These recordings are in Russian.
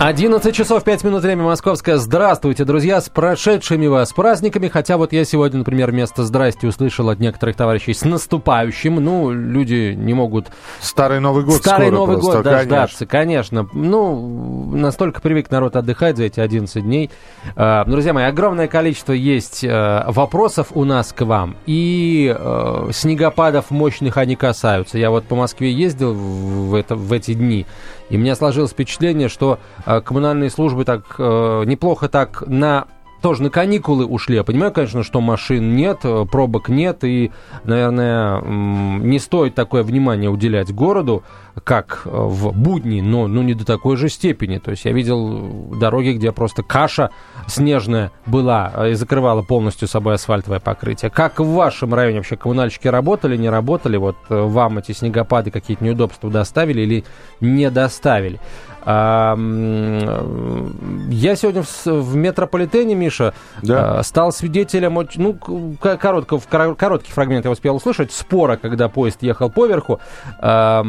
11 часов 5 минут время московское. Здравствуйте, друзья, с прошедшими вас праздниками. Хотя вот я сегодня, например, вместо «здрасте» услышал от некоторых товарищей с наступающим. Ну, люди не могут... Старый Новый год Старый скоро Новый просто, год дождаться, конечно. Ну, настолько привык народ отдыхать за эти 11 дней. А, Друзья мои, огромное количество есть э, вопросов у нас к вам. И э, снегопадов мощных они касаются. Я вот по Москве ездил в, это, в эти дни. И у меня сложилось впечатление, что э, коммунальные службы так э, неплохо так на тоже на каникулы ушли. Я понимаю, конечно, что машин нет, э, пробок нет, и, наверное, не стоит такое внимание уделять городу, как э, в будни, но ну, не до такой же степени. То есть я видел дороги, где просто каша снежная была э, и закрывала полностью собой асфальтовое покрытие. Как в вашем районе вообще коммунальщики работали, не работали? Вот э, вам эти снегопады какие-то неудобства доставили или не доставили? А, я сегодня в, метрополитене, Миша, Да. стал свидетелем, ну, к- коротко, в кор- короткий фрагмент я успел услышать, спора, когда поезд ехал поверху, а,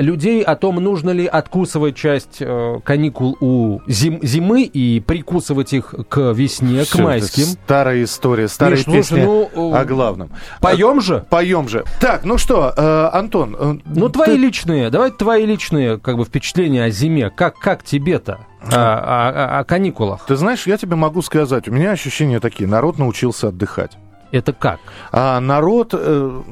людей о том, нужно ли откусывать часть э, каникул у зим- зимы и прикусывать их к весне, к Всё, это майским. Старая история, старые Миш, слушай, песни ну, э, о главном. Поем же? Поем же. Так, ну что, э, Антон. э, Ну, твои личные, давай твои личные как бы впечатления о зиме. Как, как тебе-то? О, о- о- о каникулах. Ты знаешь, я тебе могу сказать, у меня ощущения такие, народ научился отдыхать. Это как? А народ э,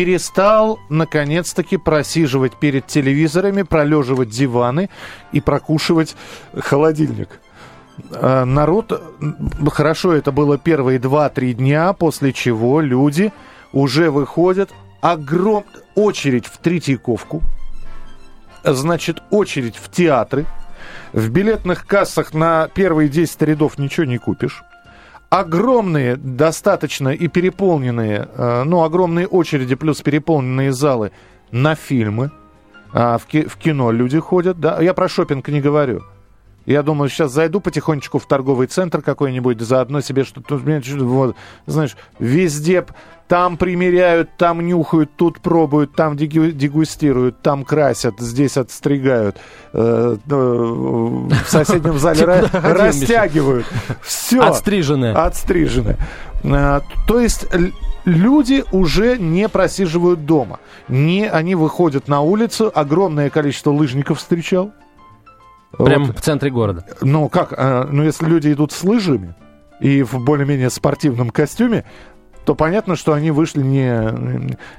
перестал, наконец-таки, просиживать перед телевизорами, пролеживать диваны и прокушивать холодильник. А народ, хорошо, это было первые 2-3 дня, после чего люди уже выходят, огром... очередь в Третьяковку, значит, очередь в театры, в билетных кассах на первые 10 рядов ничего не купишь огромные, достаточно и переполненные, э, ну, огромные очереди плюс переполненные залы на фильмы. А, в, ки- в кино люди ходят, да. Я про шопинг не говорю. Я думаю, сейчас зайду потихонечку в торговый центр какой-нибудь, заодно себе что-то, вот, знаешь, везде там примеряют, там нюхают, тут пробуют, там дегу- дегустируют, там красят, здесь отстригают, э, э, в соседнем зале Миша? растягивают. Все. Отстриженное. Отстрижены. А, То есть люди уже не просиживают дома. Не, они выходят на улицу. Огромное количество лыжников встречал. Прям Вот. в центре города. Ну как, а, ну если люди идут с лыжами и в более-менее спортивном костюме, то понятно, что они вышли не,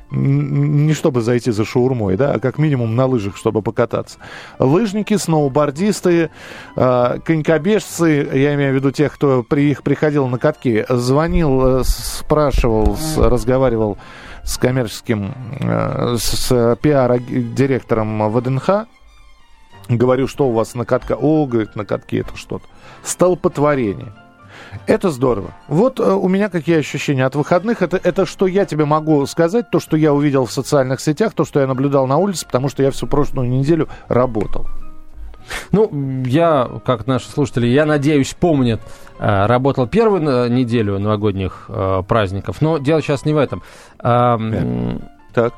не чтобы зайти за шаурмой, да, а как минимум на лыжах, чтобы покататься. Лыжники, сноубордисты, э, конькобежцы, я имею в виду тех, кто при их приходил на катки, звонил, э, спрашивал, с- разговаривал с коммерческим, э, с, с пиар-директором ВДНХ, Говорю, что у вас на катка? О, говорит, на катке это что-то. Столпотворение. Это здорово. Вот э, у меня какие ощущения от выходных. Это, это что я тебе могу сказать, то, что я увидел в социальных сетях, то, что я наблюдал на улице, потому что я всю прошлую неделю работал. Ну, я, как наши слушатели, я надеюсь, помнят, э, работал первую э, неделю новогодних э, праздников, но дело сейчас не в этом. А, м, Так.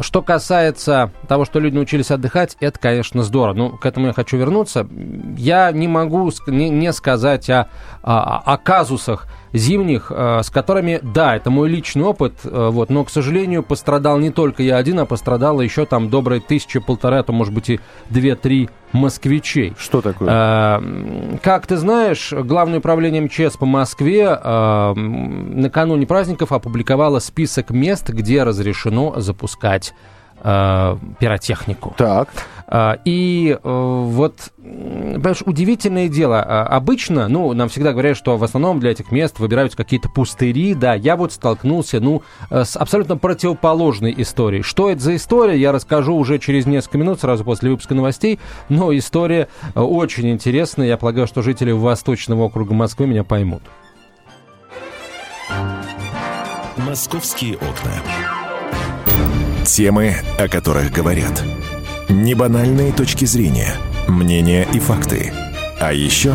Что касается того, что люди научились отдыхать, это, конечно, здорово. Ну, к этому я хочу вернуться. Я не могу не сказать о, о, о казусах зимних, э, с которыми, да, это мой личный опыт, э, вот, но, к сожалению, пострадал не только я один, а пострадало еще там добрые тысячи, полтора, а то, может быть, и две-три москвичей. Что такое? М, Как ты знаешь, Главное управление МЧС по Москве м, накануне праздников опубликовало список мест, где разрешено запускать пиротехнику. Так. А, И вот, понимаешь, удивительное дело. А, Обычно, ну, нам всегда говорят, что в основном для этих мест выбираются какие-то пустыри. Да, я вот столкнулся, ну, э, с абсолютно противоположной историей. Что это за история, я расскажу уже через несколько минут, сразу после выпуска новостей. Но история э, очень интересная. Я полагаю, что жители Восточного округа Москвы меня поймут. «Московские окна». Темы, о которых говорят. Небанальные точки зрения, мнения и факты. А еще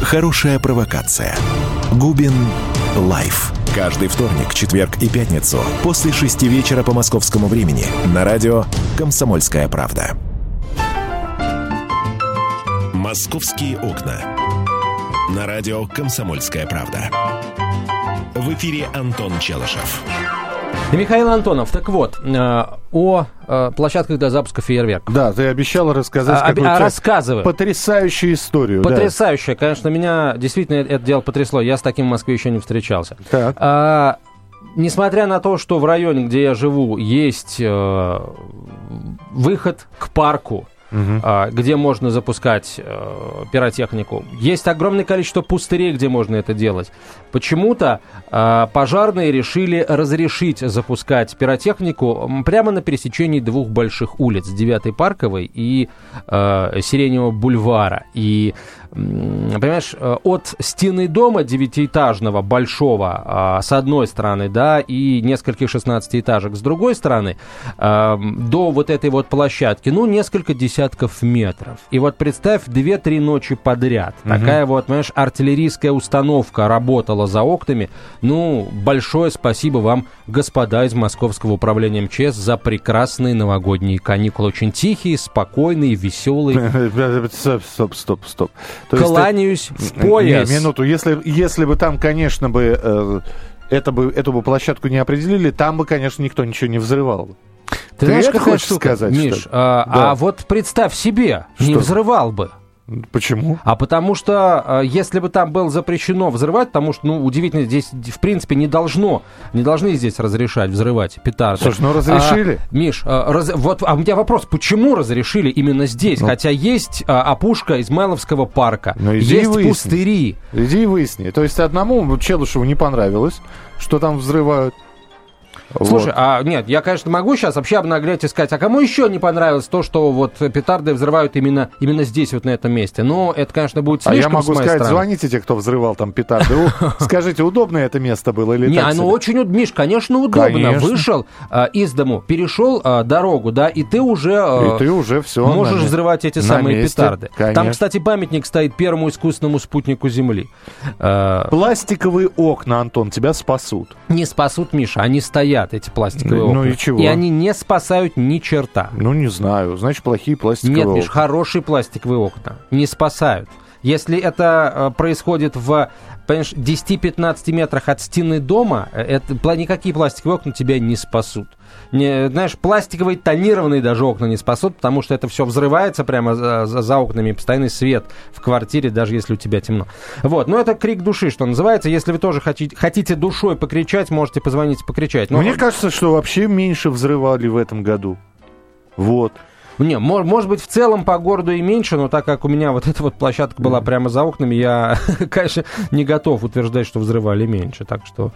хорошая провокация. Губин Live. Каждый вторник, четверг и пятницу после шести вечера по московскому времени на радио «Комсомольская правда». «Московские окна». На радио «Комсомольская правда». В эфире Антон Челышев. И Михаил Антонов, так вот, э, о э, площадках для запуска фейерверков. Да, ты обещал рассказать А, какую-то а, рассказываю. потрясающую историю. да. Потрясающе. Конечно, меня действительно это дело потрясло. Я с таким в Москве еще не встречался. Так. А, несмотря на то, что в районе, где я живу, есть э, выход к парку, а, где можно запускать э, пиротехнику. Есть огромное количество пустырей, где можно это делать. Почему-то а, пожарные решили разрешить запускать пиротехнику прямо на пересечении двух больших улиц, 9 Парковой и э, Сиреневого бульвара. И понимаешь, э, от стены дома девятиэтажного, большого, а, с одной стороны, да, и нескольких шестнадцатиэтажек с другой стороны, до вот этой вот площадки, ну, несколько десятков метров. И вот представь, две-три ночи подряд. Такая вот, понимаешь, артиллерийская установка работала за окнами. Ну, большое спасибо вам, господа из Московского управления МЧС, за прекрасные новогодние каникулы. Очень тихие, спокойные, веселые. Стоп, стоп, стоп, То есть ты- Кланяюсь в пояс. Не, минуту. Если, если бы там, конечно, бы, э, это бы эту бы площадку не определили, там бы, конечно, никто ничего не взрывал. Ты, Ты знаешь, это какая хочешь штука, сказать, Миш, что ли? а, Да. а вот представь себе, не Что? взрывал бы. Почему? А потому что, э, если бы там было запрещено взрывать, потому что, ну, удивительно, здесь, в принципе, не должно, не должны здесь разрешать взрывать петарды. Слушай, ну разрешили. А, Миш, а, раз- вот, а у меня вопрос, почему разрешили именно здесь? Ну. Хотя есть а, опушка Измайловского парка, Ну, иди есть выясни. пустыри. Иди и выясни. То есть одному Челышеву не понравилось, что там взрывают. Слушай, Вот. а нет, я, конечно, могу сейчас вообще обнаглеть и сказать, а кому еще не понравилось то, что вот петарды взрывают именно, именно здесь, вот на этом месте? Но это, конечно, будет А слишком я могу сказать, стороны. звоните те, кто взрывал там петарды. Скажите, удобное это место было или Не, так оно себе? очень, уд- Миш, конечно, удобно. Вышел а, из дому, перешел а, дорогу, да, и ты уже а, И ты уже все. можешь взрывать эти самые петарды. Там, кстати, памятник стоит первому искусственному спутнику Земли. А, Пластиковые окна, Антон, тебя спасут. не спасут, Миша, они стоят, эти пластиковые Ну окна. и чего? И они не спасают ни черта. Ну, не знаю. Значит, плохие пластиковые Нет, окна. хорошие пластиковые окна не спасают. Если это э, происходит в, понимаешь, 10-15 метрах от стены дома, э, это, никакие пластиковые окна тебя не спасут. Не, знаешь, пластиковые тонированные даже окна не спасут, потому что это все взрывается прямо за- за окнами, постоянный свет в квартире, даже если у тебя темно. Вот, но это крик души, что называется. Если вы тоже хотите, хотите душой покричать, можете позвонить и покричать. Но- Мне кажется, что вообще меньше взрывали в этом году. Вот. Не, мо- может быть, в целом по городу и меньше, но так как у меня вот эта вот площадка была прямо за окнами, я, конечно, не готов утверждать, что взрывали меньше. Так что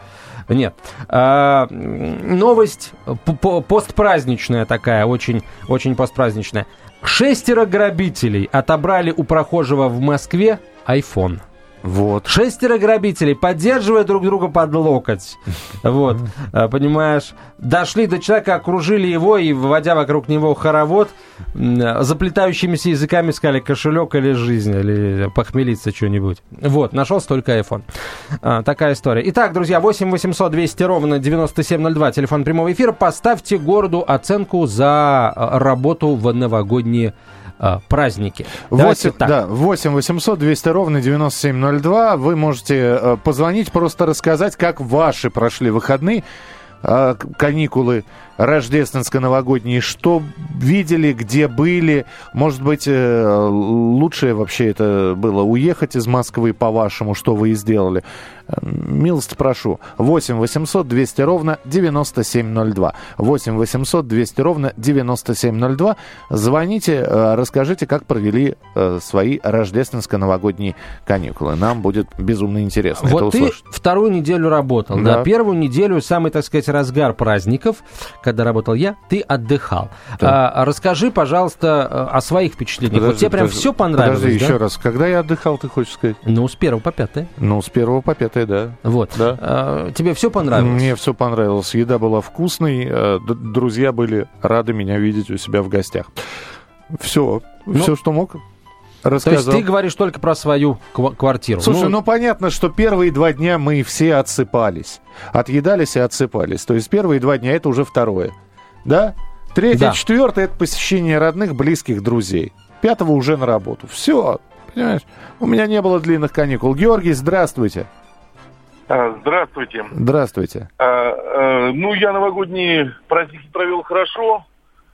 нет. А, новость постпраздничная такая, очень, очень постпраздничная. Шестеро грабителей отобрали у прохожего в Москве iPhone. Вот. Шестеро грабителей, поддерживая друг друга под локоть. Вот, а, понимаешь, дошли до человека, окружили его и, выводя вокруг него хоровод, заплетающимися языками сказали кошелек или жизнь, или похмелиться что-нибудь. Вот, нашелся только iPhone. А, такая история. Итак, друзья, 8 800 200 ровно 9702, телефон прямого эфира. Поставьте городу оценку за а, работу в новогодние а, праздники. Давайте 8, так. да, 8 800 200 ровно 9702. Вы можете э, позвонить, просто рассказать, как ваши прошли выходные, э, каникулы рождественско-новогодние, что видели, где были. Может быть, э, лучшее вообще это было уехать из Москвы, по-вашему, что вы и сделали. Милость прошу. 8 800 200 ровно 9702. 8 800 200 ровно 9702. Звоните, э, расскажите, как провели э, свои рождественско-новогодние каникулы. Нам будет безумно интересно это Вот ты услышать. вторую неделю работал, да. Да. Первую неделю, самый, так сказать, разгар праздников, когда работал я, ты отдыхал. Да. А, расскажи, пожалуйста, э, о своих впечатлениях. вот Подожди, тебе прям подожди. все понравилось, Подожди, да? еще раз. Когда я отдыхал, ты хочешь сказать? Ну, с первого по пятое. Ну, с первого по пятое, да. Вот. Да. А, тебе все понравилось? Мне все понравилось. Еда была вкусной. э, Друзья были рады меня видеть у себя в гостях. Все. Ну, все, что мог. рассказал. То есть ты говоришь только про свою ква- квартиру. Слушай, ну, ну, понятно, что первые два дня мы все отсыпались. Отъедались и отсыпались. То есть первые два дня это уже второе. Да? Третье, Да. четвертое это посещение родных, близких, друзей. Пятого уже на работу. Все. Понимаешь? У меня не было длинных каникул. Георгий, здравствуйте. А, Здравствуйте. Здравствуйте. А, а, Ну, я новогодние праздники провел хорошо,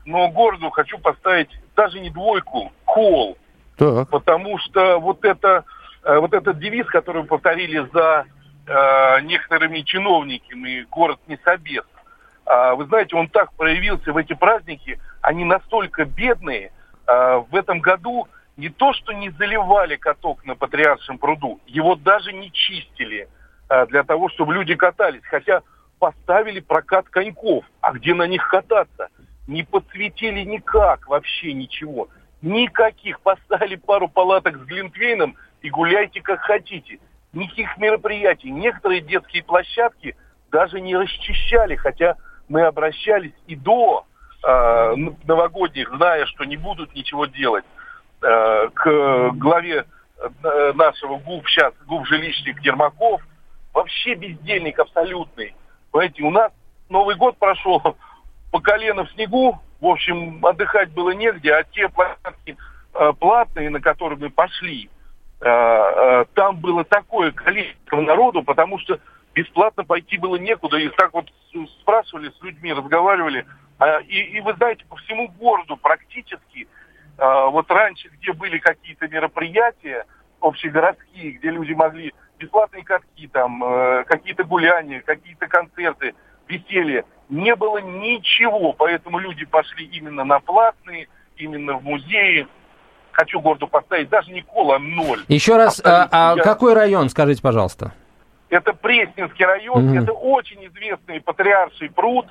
но городу хочу поставить даже не двойку, кол. Так. Потому что вот, это, э, вот этот девиз, который повторили за э, некоторыми чиновниками, город не собес, а, вы знаете, он так проявился в эти праздники, они настолько бедные, а, в этом году не то, что не заливали каток на Патриаршем пруду, его даже не чистили а, для того, чтобы люди катались. Хотя поставили прокат коньков. А где на них кататься? Не подсветили никак вообще ничего. Никаких. Поставили пару палаток с глинтвейном и гуляйте как хотите. Никаких мероприятий. Некоторые детские площадки даже не расчищали, хотя мы обращались и до э, новогодних, зная, что не будут ничего делать, э, к главе э, нашего ГУП сейчас, ГУП жилищник Ермаков, вообще бездельник абсолютный. Понимаете, у нас Новый год прошел по колено в снегу, в общем, отдыхать было негде, а те площадки э, платные, на которые мы пошли, э, э, там было такое количество народу, потому что бесплатно пойти было некуда. И так вот спрашивали с людьми, разговаривали. А, и, и вы знаете, по всему городу практически, а, вот раньше, где были какие-то мероприятия общегородские, где люди могли бесплатные катки, там, э, какие-то гуляния, какие-то концерты, веселье, не было ничего. Поэтому люди пошли именно на платные, именно в музеи. Хочу городу поставить даже не кол, а ноль. еще раз, а, а Я- какой район, скажите, пожалуйста? Это Пресненский район, Мгм. это очень известный патриарший пруд,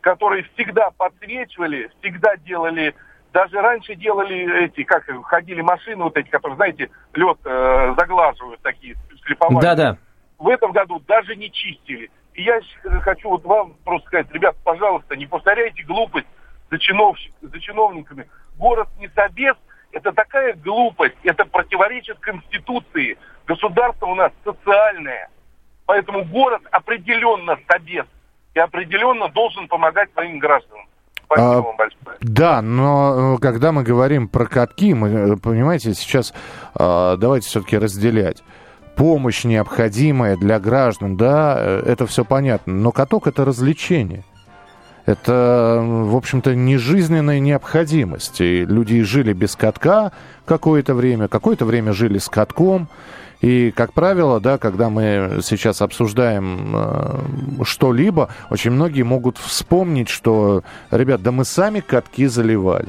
который всегда подсвечивали, всегда делали, даже раньше делали эти, как ходили машины вот эти, которые, знаете, лед э, заглаживают такие, шлифовали. Да-да. В этом году даже не чистили. И я хочу вот вам просто сказать, ребят, пожалуйста, не повторяйте глупость за, чиновщик, за чиновниками. Город не собес, это такая глупость, это противоречит Конституции. Государство у нас социальное. Поэтому город определенно собес и определенно должен помогать своим гражданам. Спасибо А, вам большое. Да, но э, когда мы говорим про катки, мы, э, понимаете, сейчас э, давайте все-таки разделять. Помощь необходимая для граждан, да, э, это все понятно. Но каток это развлечение. Это, в общем-то, не жизненная необходимость. И люди жили без катка какое-то время, какое-то время жили с катком. И, как правило, да, когда мы сейчас обсуждаем э, что-либо, очень многие могут вспомнить, что, ребят, да мы сами катки заливали.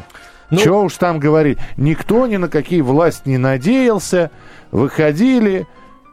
Ну- Чего уж там говорить, никто ни на какие власть не надеялся, выходили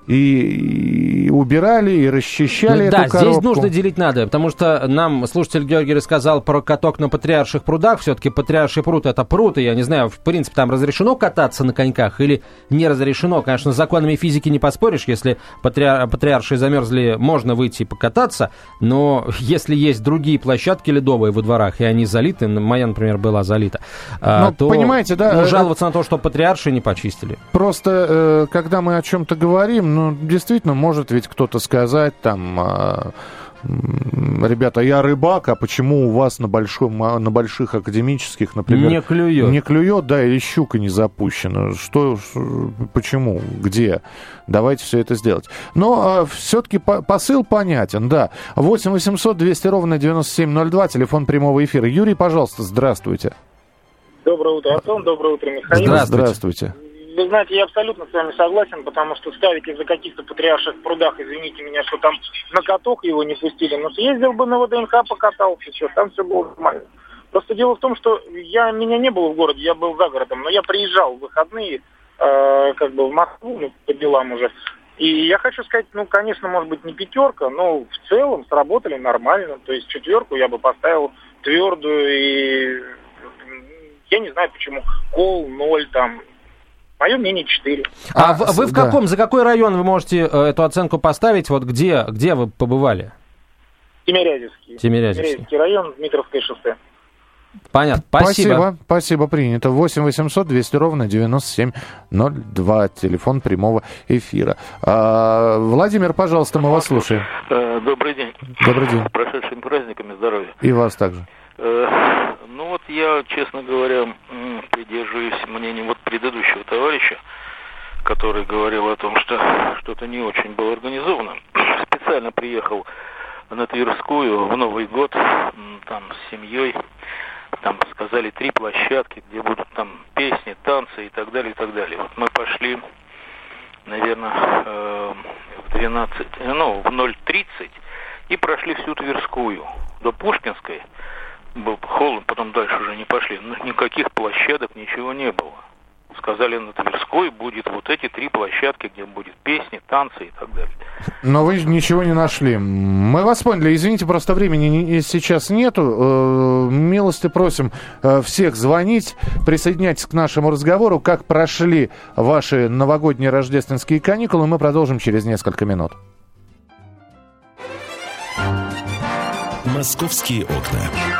и, и убирали, и расчищали Ну эту да, здесь коробку. нужно делить надо, потому что нам слушатель Георгий рассказал про каток на Патриарших прудах. Все-таки Патриарший пруд это пруд, и я не знаю, в принципе, там разрешено кататься на коньках или не разрешено. Конечно, с законами физики не поспоришь, если патриар... Патриаршие замерзли, можно выйти и покататься, но если есть другие площадки ледовые во дворах, и они залиты, моя, например, была залита, а, Ну, то понимаете, да, ну, э, жаловаться на то, что Патриаршие не почистили. Просто, э, когда мы о чем-то говорим, ну, действительно, может ведь кто-то сказать там, а, ребята, я рыбак, а почему у вас на, большом, а, на больших академических, например, Не клюет. не клюет, да, или щука не запущена? Что, почему, где? Давайте все это сделать. Но все-таки посыл понятен, да. 8 800 200 ровно 9702, телефон прямого эфира. Юрий, пожалуйста, здравствуйте. Доброе утро, Антон. Доброе утро, Михаил. Здравствуйте. Здравствуйте. Вы знаете, я абсолютно с вами согласен, потому что ставить из-за каких-то патриарших прудах, извините меня, что там на каток его не пустили, но съездил бы на ВДНХ, покатался, все, там все было нормально. Просто дело в том, что я, меня не было в городе, я был за городом, но я приезжал в выходные, э, как бы в Москву, ну, по делам уже. И я хочу сказать, ну, конечно, может быть, не пятерка, но в целом сработали нормально. То есть четверку я бы поставил твердую и я не знаю почему. Кол, ноль там. Мое мнение 4. А, А, в- вы в да. каком, за какой район вы можете э, эту оценку поставить? Вот где, где вы побывали? Тимирязевский. Тимирязевский. район, Дмитровское шоссе. Понятно. Спасибо. Спасибо, спасибо, принято. 8 800 200 ровно 9702, телефон прямого эфира. А, Владимир, пожалуйста, мы вас слушаем. Э, Добрый день. Добрый день. С прошедшими праздниками здоровья. И вас также. Э, Ну вот я, честно говоря, придерживаюсь мнения вот предыдущего товарища, который говорил о том, что что-то не очень было организовано. Специально приехал на Тверскую в Новый год, там с семьей, там сказали три площадки, где будут там песни, танцы и так далее, и так далее. Вот мы пошли, наверное, э, в 12, э, ну, в 0.30 и прошли всю Тверскую до Пушкинской. Был холодно, потом дальше уже не пошли. Но никаких площадок, ничего не было. Сказали, на Тверской будет вот эти три площадки, где будет песни, танцы и так далее. Но вы ничего не нашли. Мы вас поняли. Извините, просто времени сейчас нету. Э, Милости просим э, всех звонить, присоединяйтесь к нашему разговору. Как прошли ваши новогодние рождественские каникулы, мы продолжим через несколько минут. «Московские окна».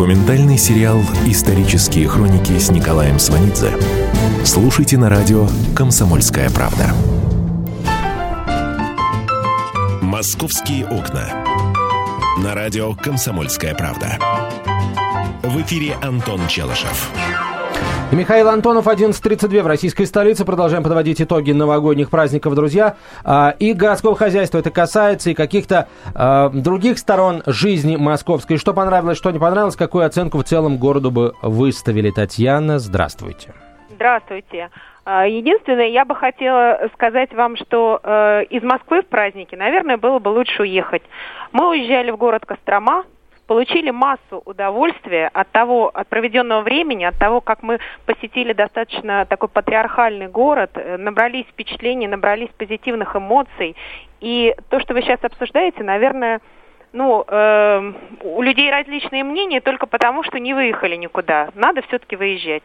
Документальный сериал «Исторические хроники» с Николаем Сванидзе. Слушайте на радио «Комсомольская правда». «Московские окна». На радио «Комсомольская правда». В эфире Антон Челышев. Михаил Антонов, 11.32 в российской столице. Продолжаем подводить итоги новогодних праздников, друзья. А, И городского хозяйства это касается, и каких-то а, других сторон жизни московской. Что понравилось, что не понравилось, какую оценку в целом городу бы выставили. Татьяна, здравствуйте. Здравствуйте. А, Единственное, я бы хотела сказать вам, что э, из Москвы в праздники, наверное, было бы лучше уехать. Мы уезжали в город Кострома, получили массу удовольствия от того, от проведенного времени, от того, как мы посетили достаточно такой патриархальный город, э, набрались впечатлений, набрались позитивных эмоций. И то, что вы сейчас обсуждаете, наверное, ну, э, у людей различные мнения только потому, что не выехали никуда. Надо все-таки выезжать.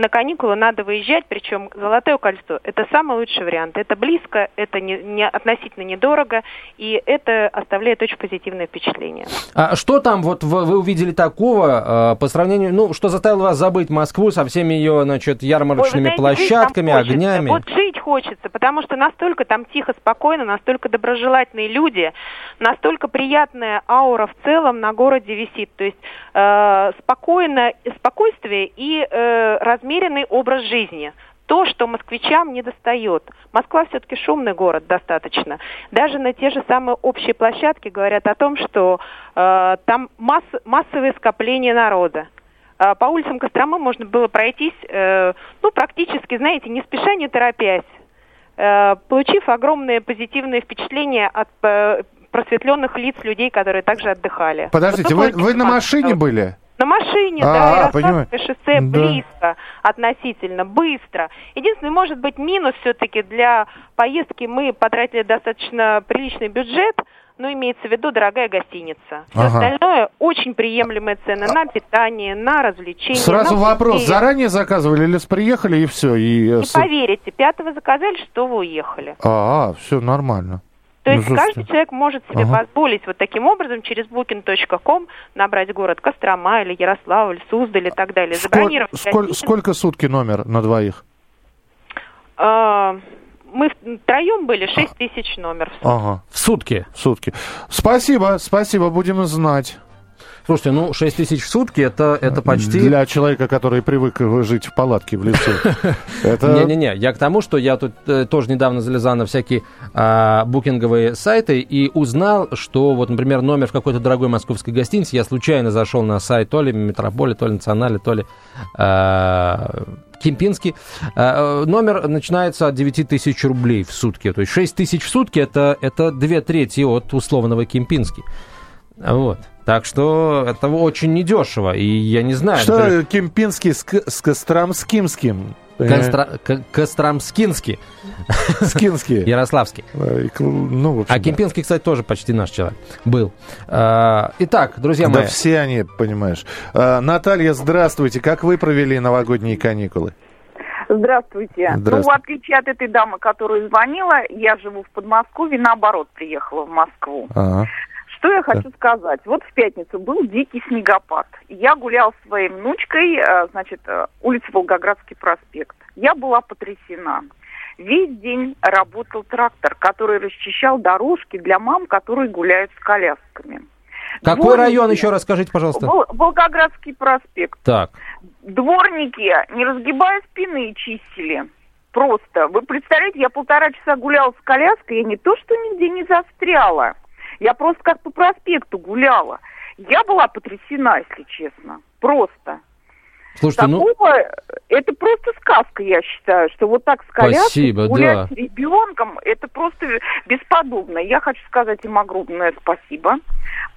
На каникулы надо выезжать, причем Золотое кольцо – это самый лучший вариант. Это близко, это не, не- относительно недорого, и это оставляет очень позитивное впечатление. А что там вот вы, вы увидели такого а, по сравнению, ну, что заставило вас забыть Москву со всеми ее, значит, Ой, ярмарочными вы знаете, площадками, огнями? Вот жить хочется, потому что настолько там тихо, спокойно, настолько доброжелательные люди, настолько приятная аура в целом на городе висит. То есть э, спокойно, спокойствие и э, размеренный образ жизни. То, что москвичам не достает. Москва все-таки шумный город достаточно. Даже на те же самые общие площадки говорят о том, что э, там масс- массовые скопления народа. А, По улицам Костромы можно было пройтись, э, ну, практически, знаете, не спеша, не торопясь, э, получив огромные позитивные впечатления от э, просветленных лиц людей, которые также отдыхали. Подождите, Вот вы, вы на машине были? На машине, А, да, Ярославское шоссе Да. близко относительно, быстро. Единственный, может быть, минус все-таки для поездки мы потратили достаточно приличный бюджет, но имеется в виду дорогая гостиница. Все Ага. остальное очень приемлемые цены на питание, на развлечения. Сразу на вопрос. Заранее заказывали или приехали и все? И, э, Не с- поверите, пятого заказали, что вы уехали. А, все нормально. То Ну, есть слушайте. каждый человек может себе Ага. позволить вот таким образом через booking.com набрать город Кострома или Ярославль, Суздаль и так далее. Сколь- Забронировать сколь- сколько сутки номер на двоих? А, мы втроем были 6 тысяч номер. в сутки. Ага, В сутки. в сутки. Спасибо, спасибо, будем знать. Слушайте, ну, 6 тысяч в сутки, это, это почти... Для человека, который привык жить в палатке в лесу. Не-не-не, я к тому, что я тут э, тоже недавно залезал на всякие а, букинговые сайты и узнал, что вот, например, номер в какой-то дорогой московской гостинице, я случайно зашел на сайт то ли Метрополи, то ли Национали, то ли а, Кемпинский, а, номер начинается от 9 тысяч рублей в сутки, то есть 6 тысяч в сутки это, это две трети от условного Кемпинский. Вот. Так что это очень недешево, и я не знаю... например, Что Кемпинский с, К- с Костромскимским? Констра... К- Костромскинский. Скинские. Ярославский. Э, Ну, общем, А да. Кемпинский, кстати, тоже почти наш человек был. А, Итак, друзья Да мои, все они, понимаешь. Наталья, здравствуйте. Как вы провели новогодние каникулы? Здравствуйте. Здравствуйте. Ну, в отличие от этой дамы, которая звонила, я живу в Подмосковье, наоборот, приехала в Москву. Ага. Что я хочу сказать? Вот в пятницу был дикий снегопад. Я гулял с своей внучкой, э, значит, э, улица Волгоградский проспект. Я была потрясена. Весь день работал трактор, который расчищал дорожки для мам, которые гуляют с колясками. какой Дворники- район еще раз скажите, пожалуйста? Вол- Волгоградский проспект. Так, Дворники, не разгибая спины, чистили. Просто. Вы представляете, я полтора часа гуляла с коляской, я не то что нигде не застряла. Я просто как по проспекту гуляла. Я была потрясена, если честно. Просто. слушайте, ну, Такого, это просто сказка, я считаю, что вот так с коляской Спасибо, гулять да. с ребенком, это просто бесподобно. Я хочу сказать им огромное спасибо.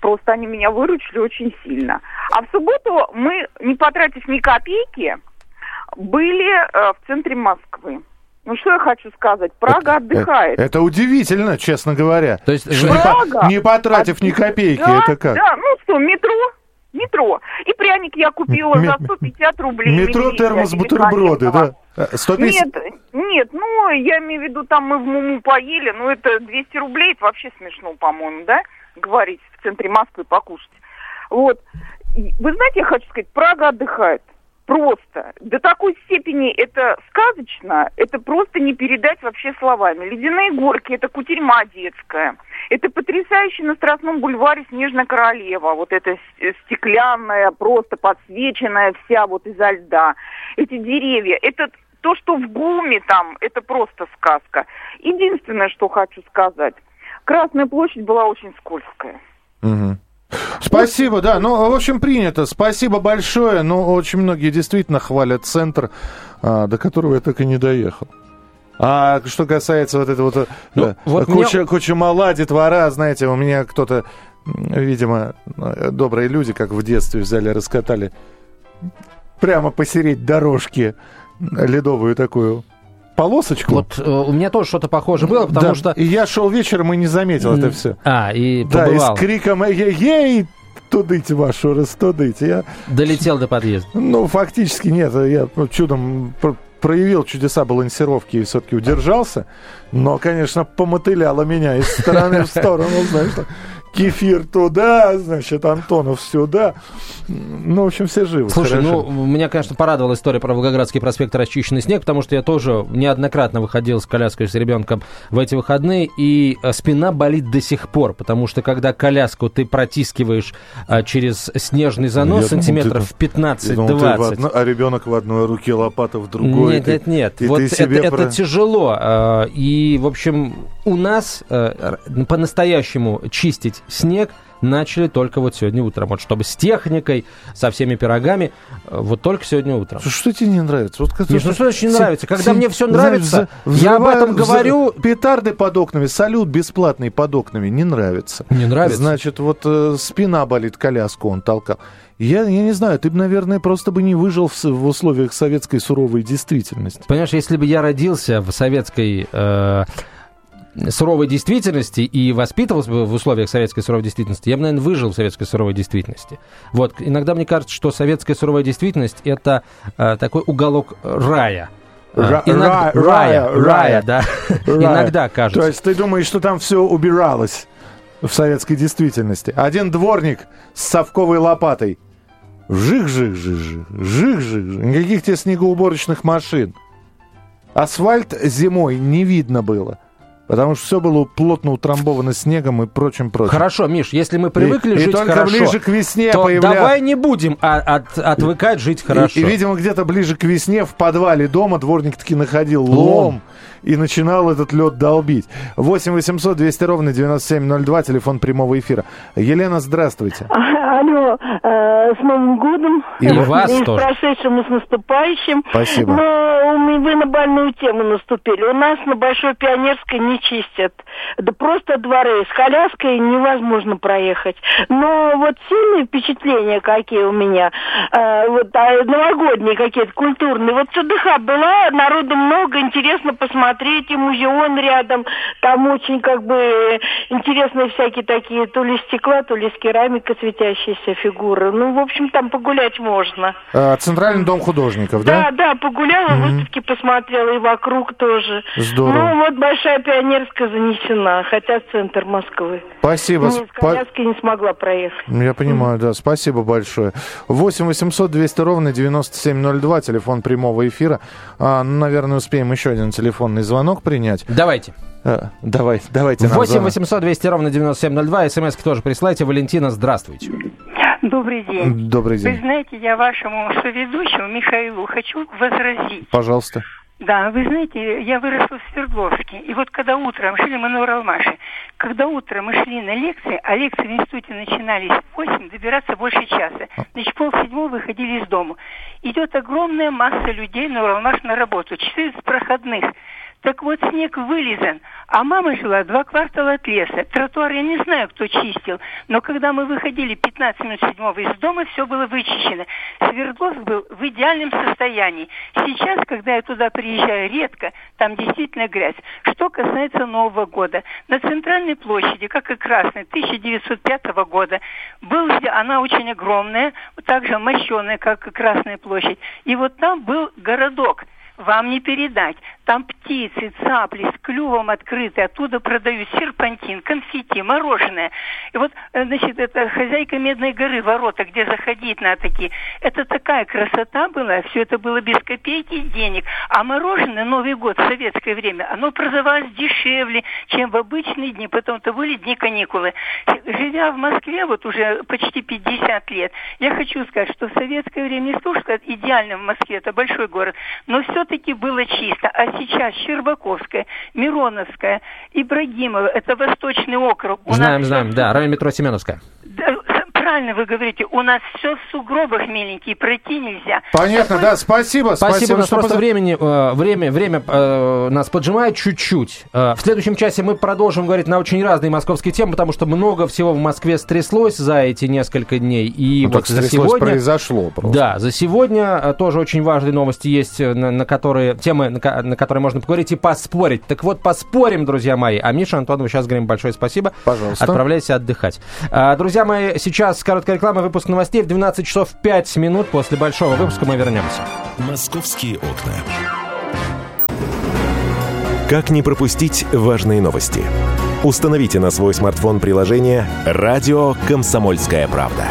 Просто они меня выручили очень сильно. А в субботу мы, не потратив ни копейки, были э, в центре Москвы. Ну что я хочу сказать? Прага отдыхает. Это, это удивительно, честно говоря. то есть... Вы- не, по- Прага. не потратив ни копейки, да, это как? Да, ну что, метро? Метро. И пряник я купила Ме- за 150 рублей. Метро, термос, бутерброды, да? великолепного. Э, 150... Нет, нет, ну, я имею в виду, там мы в Муму поели, ну, это 200 рублей, это вообще смешно, по-моему, да, говорить в центре Москвы покушать. Вот. Вы знаете, я хочу сказать, Прага отдыхает. Просто. До такой степени это сказочно, это просто не передать вообще словами. Ледяные горки, это кутерьма детская. Это потрясающе на Страстном бульваре Снежная Королева. Вот эта с- стеклянная, просто подсвеченная вся вот изо льда. Эти деревья. Это то, что в ГУМе там, это просто сказка. Единственное, что хочу сказать. Красная площадь была очень скользкая. Мгм. Спасибо, да. Ну, в общем, принято. Спасибо большое. Но очень многие действительно хвалят центр, а, до которого я так и не доехал. А что касается вот этого вот, э, Ну, да, вот куча, меня- куча мала, детвора, знаете, у меня кто-то, видимо, э, добрые люди, как в детстве взяли, раскатали прямо посередь дорожки ледовую такую полосочку. Вот э, у меня тоже что-то похожее было, потому Да, что... И я шел вечером и не заметил это все. А, и Да, и побывал. с криком «Ей-ей!» Тудыть вашу, растудыть. Я, Долетел до подъезда. ну, фактически нет, я чудом пр- проявил чудеса балансировки и все-таки удержался. Но, конечно, помотыляло меня из стороны в сторону, знаешь, кефир туда, значит, Антонов сюда. Ну, в общем, все живы. Слушай, хорошо. ну, меня, конечно, порадовала история про Волгоградский проспект «Расчищенный снег», потому что я тоже неоднократно выходил с коляской с ребенком в эти выходные, и э, спина болит до сих пор, потому что когда коляску ты протискиваешь а, через снежный занос Я сантиметров ты- Я думал, ты в 15-20. одно- а ребенок в одной руке, лопата в другой. Нет, Ты- нет, нет. и вот это, себе это про- тяжело. э, И, в общем, у нас по-настоящему чистить снег начали только вот сегодня утром. Вот чтобы с техникой, со всеми пирогами, э, вот только сегодня утром. Что, что тебе не нравится? Вот, Миш, ну что значит не нравится? Когда мне все знаешь, нравится, взрываю- я об этом говорю. Петарды под окнами, салют бесплатный под окнами не нравится. Не нравится? Значит, вот э, спина болит, коляску он толкал. Я, я не знаю, ты бы, наверное, просто бы не выжил в, в условиях советской суровой действительности. Понимаешь, если бы я родился в советской э, суровой действительности и воспитывался бы в условиях советской суровой действительности, я бы, наверное, выжил в советской суровой действительности. Вот, иногда мне кажется, что советская суровая действительность – это э, такой уголок рая. Э, Ра- иногда- ра- рая, рая, рая, да. Рая. Иногда кажется. То есть ты думаешь, что там все убиралось в советской действительности? Один дворник с совковой лопатой. Жих-жих-жих-жих, жих-жих-жих. Никаких тебе снегоуборочных машин. Асфальт зимой не видно было. Потому что все было плотно утрамбовано снегом и прочим прочим. Хорошо, Миш, если мы привыкли и, жить и только хорошо, ближе к весне то появля- давай не будем а- от- отвыкать жить хорошо. И, и, видимо, где-то ближе к весне в подвале дома дворник таки находил лом, Лом. И начинал этот лед долбить. 8 800 200 ровно 9702, телефон прямого эфира. Елена, здравствуйте. Алло, э, с Новым годом. И вас с тоже. прошедшим и с наступающим. Спасибо. Но вы на больную тему наступили. У нас на Большой Пионерской не чистят. Да просто дворы. С коляской невозможно проехать. Но вот сильные впечатления какие у меня, э, вот а, новогодние какие-то, культурные. Вот ЦДХ была, народу много, интересно посмотреть, и музеон рядом. Там очень как бы интересные всякие такие, то ли стекла, то ли с керамика светящиеся фигуры. Ну, в общем, там погулять можно. А, Центральный дом художников, да? Да, да, погуляла, Мгм. выставки посмотрела и вокруг тоже. Здорово. Ну, вот Большая Пионерская занесена, хотя центр Москвы. Спасибо. Нет, с коляской не смогла проехать. Я понимаю, да. Спасибо большое. 8 800 200 ровно 9702, телефон прямого эфира. А, ну, наверное, успеем еще один телефонный звонок принять. Давайте. А, давай, давайте. нам 8 звонок. 800 200 ровно 9702. СМС тоже присылайте. Валентина, здравствуйте. Добрый день. Добрый Вы день. знаете, я вашему соведущему Михаилу хочу возразить. Пожалуйста. Да, вы знаете, я выросла в Свердловске. И вот когда утром шли мы на Уралмаше, когда утром мы шли на лекции, а лекции в институте начинались в 8, добираться больше часа. Значит, полседьмого выходили из дома. Идет огромная масса людей на Уралмаш на работу. 14 проходных. Так вот, снег вылизан, а мама жила два квартала от леса. Тротуар я не знаю, кто чистил, но когда мы выходили 15 минут седьмого из дома, все было вычищено. Свердловск был в идеальном состоянии. Сейчас, когда я туда приезжаю редко, там действительно грязь. Что касается Нового года, на центральной площади, как и Красной, 1905 года, был, она очень огромная, также мощеная, как и Красная площадь. И вот там был городок вам не передать. Там птицы, цапли с клювом открыты, оттуда продают серпантин, конфетти, мороженое. И вот, э, значит, это хозяйка Медной горы, ворота, где заходить на такие. Это такая красота была, все это было без копейки денег. А мороженое Новый год в советское время, оно продавалось дешевле, чем в обычные дни, потом-то были дни каникулы. Живя в Москве вот уже почти 50 лет, я хочу сказать, что в советское время не то, идеально в Москве, это большой город, но все-таки было чисто. А сейчас Щербаковская, Мироновская, Ибрагимова, это Восточный округ. У Знаем, нас знаем. Да, район метро Семеновская. Да, правильно вы говорите, у нас все в сугробах миленькие, пройти нельзя. Понятно, Такой- да, спасибо. Спасибо, у нас что просто поза- времени, э, время, время э, нас поджимает чуть-чуть. Э, в следующем часе мы продолжим говорить на очень разные московские темы, потому что много всего в Москве стряслось за эти несколько дней. И Ну, вот так за стряслось, сегодня... произошло просто. Да, за сегодня тоже очень важные новости есть, на, на которые, темы, на, на которые можно поговорить и поспорить. Так вот, поспорим, друзья мои. А Миша Антонову сейчас говорим большое спасибо. Пожалуйста. Отправляйся отдыхать. А, друзья мои, сейчас короткая реклама, выпуск новостей в 12 часов 5 минут. После большого выпуска мы вернемся. «Московские окна». Как не пропустить важные новости? Установите на свой смартфон приложение «Радио Комсомольская правда».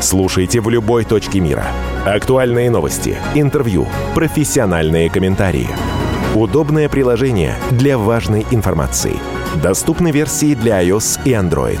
Слушайте в любой точке мира. Актуальные новости, интервью, профессиональные комментарии. Удобное приложение для важной информации. Доступны версии для iOS и Android.